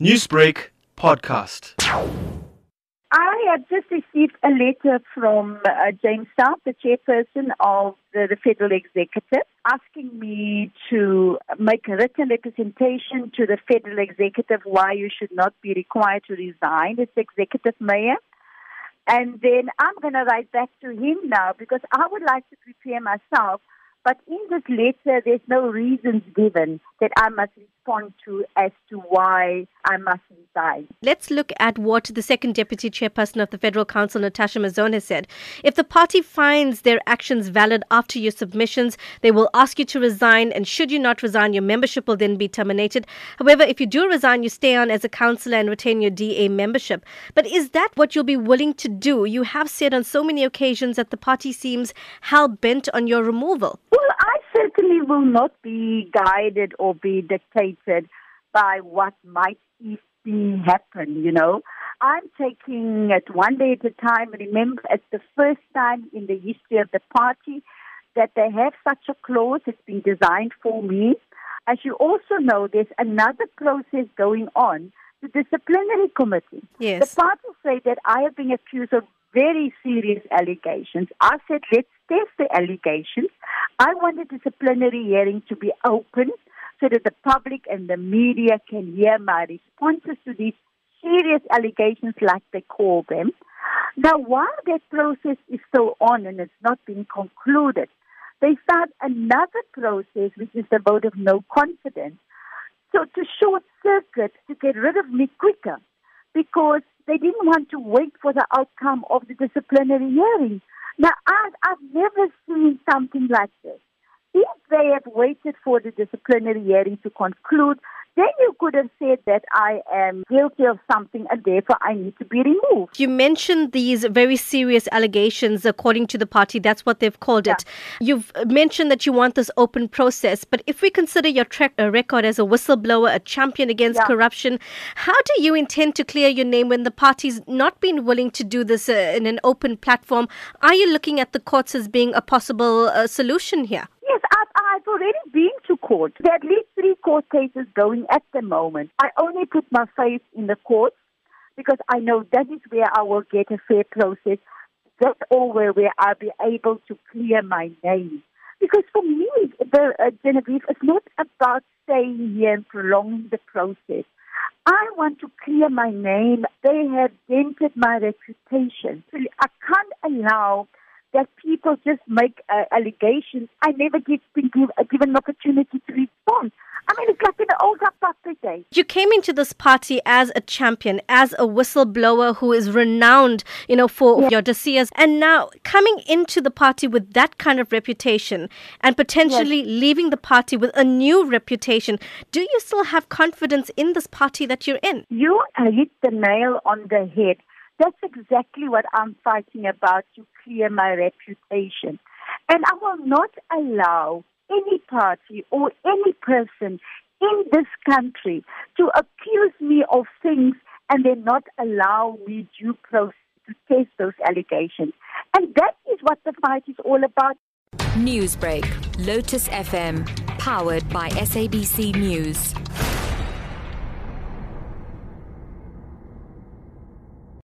Newsbreak podcast. I have just received a letter from uh, James Stout, the chairperson of the, the, Federal Executive, asking me to make a written representation to the Federal Executive why you should not be required to resign as executive mayor. And then I'm going to write back to him now because I would like to prepare myself but in this letter, there's no reasons given that I must respond to as to why I must resign. Let's look at what the second deputy chairperson of the Federal Council, Natasha Mazzone, has said. If the party finds their actions valid after your submissions, they will ask you to resign, and should you not resign, your membership will then be terminated. However, if you do resign, you stay on as a councillor and retain your DA membership. But is that what you'll be willing to do? You have said on so many occasions that the party seems hell bent on your removal Well, I certainly will not be guided or be dictated by what might easily happen, you know. I'm taking it one day at a time. Remember, it's the first time in the history of the party that they have such a clause. It's been designed for me. As you also know, there's another process going on, the disciplinary committee. Yes. The party say that I have been accused of very serious allegations. I said, let's test the allegations. I want the disciplinary hearing to be open so that the public and the media can hear my responses to these serious allegations, like they call them. Now, while that process is still on and it's not been concluded, they start another process, which is the vote of no confidence. So to short circuit, to get rid of me quicker, because they didn't want to wait for the outcome of the disciplinary hearing. Now, I've, I've never seen something like this. They had waited for the disciplinary hearing to conclude, then you could have said that I am guilty of something and therefore I need to be removed. You mentioned these very serious allegations, according to the party. That's what they've called it. You've mentioned that you want this open process, but if we consider your track record as a whistleblower, a champion against yeah. corruption, how do you intend to clear your name when the party's not been willing to do this uh, in an open platform? Are you looking at the courts as being a possible uh, solution here? Yes, I've, I've already been to court. There are at least three court cases going at the moment. I only put my faith in the courts because I know that is where I will get a fair process. That's all where, where I'll be able to clear my name. Because for me, the, uh, Genevieve, it's not about staying here and prolonging the process. I want to clear my name. They have dented my reputation. I can't allow that people just make uh, allegations. I never give, been give, uh, given an opportunity to respond. I mean, it's like in the old apartheid days. You came into this party as a champion, as a whistleblower who is renowned, you know, for yeah. your dossiers. And now coming into the party with that kind of reputation and potentially yes. leaving the party with a new reputation, do you still have confidence in this party that you're in? You hit the nail on the head. That's exactly what I'm fighting about to clear my reputation. And I will not allow any party or any person in this country to accuse me of things and then not allow me due process to test those allegations. And that is what the fight is all about. Newsbreak, Lotus FM, powered by SABC News.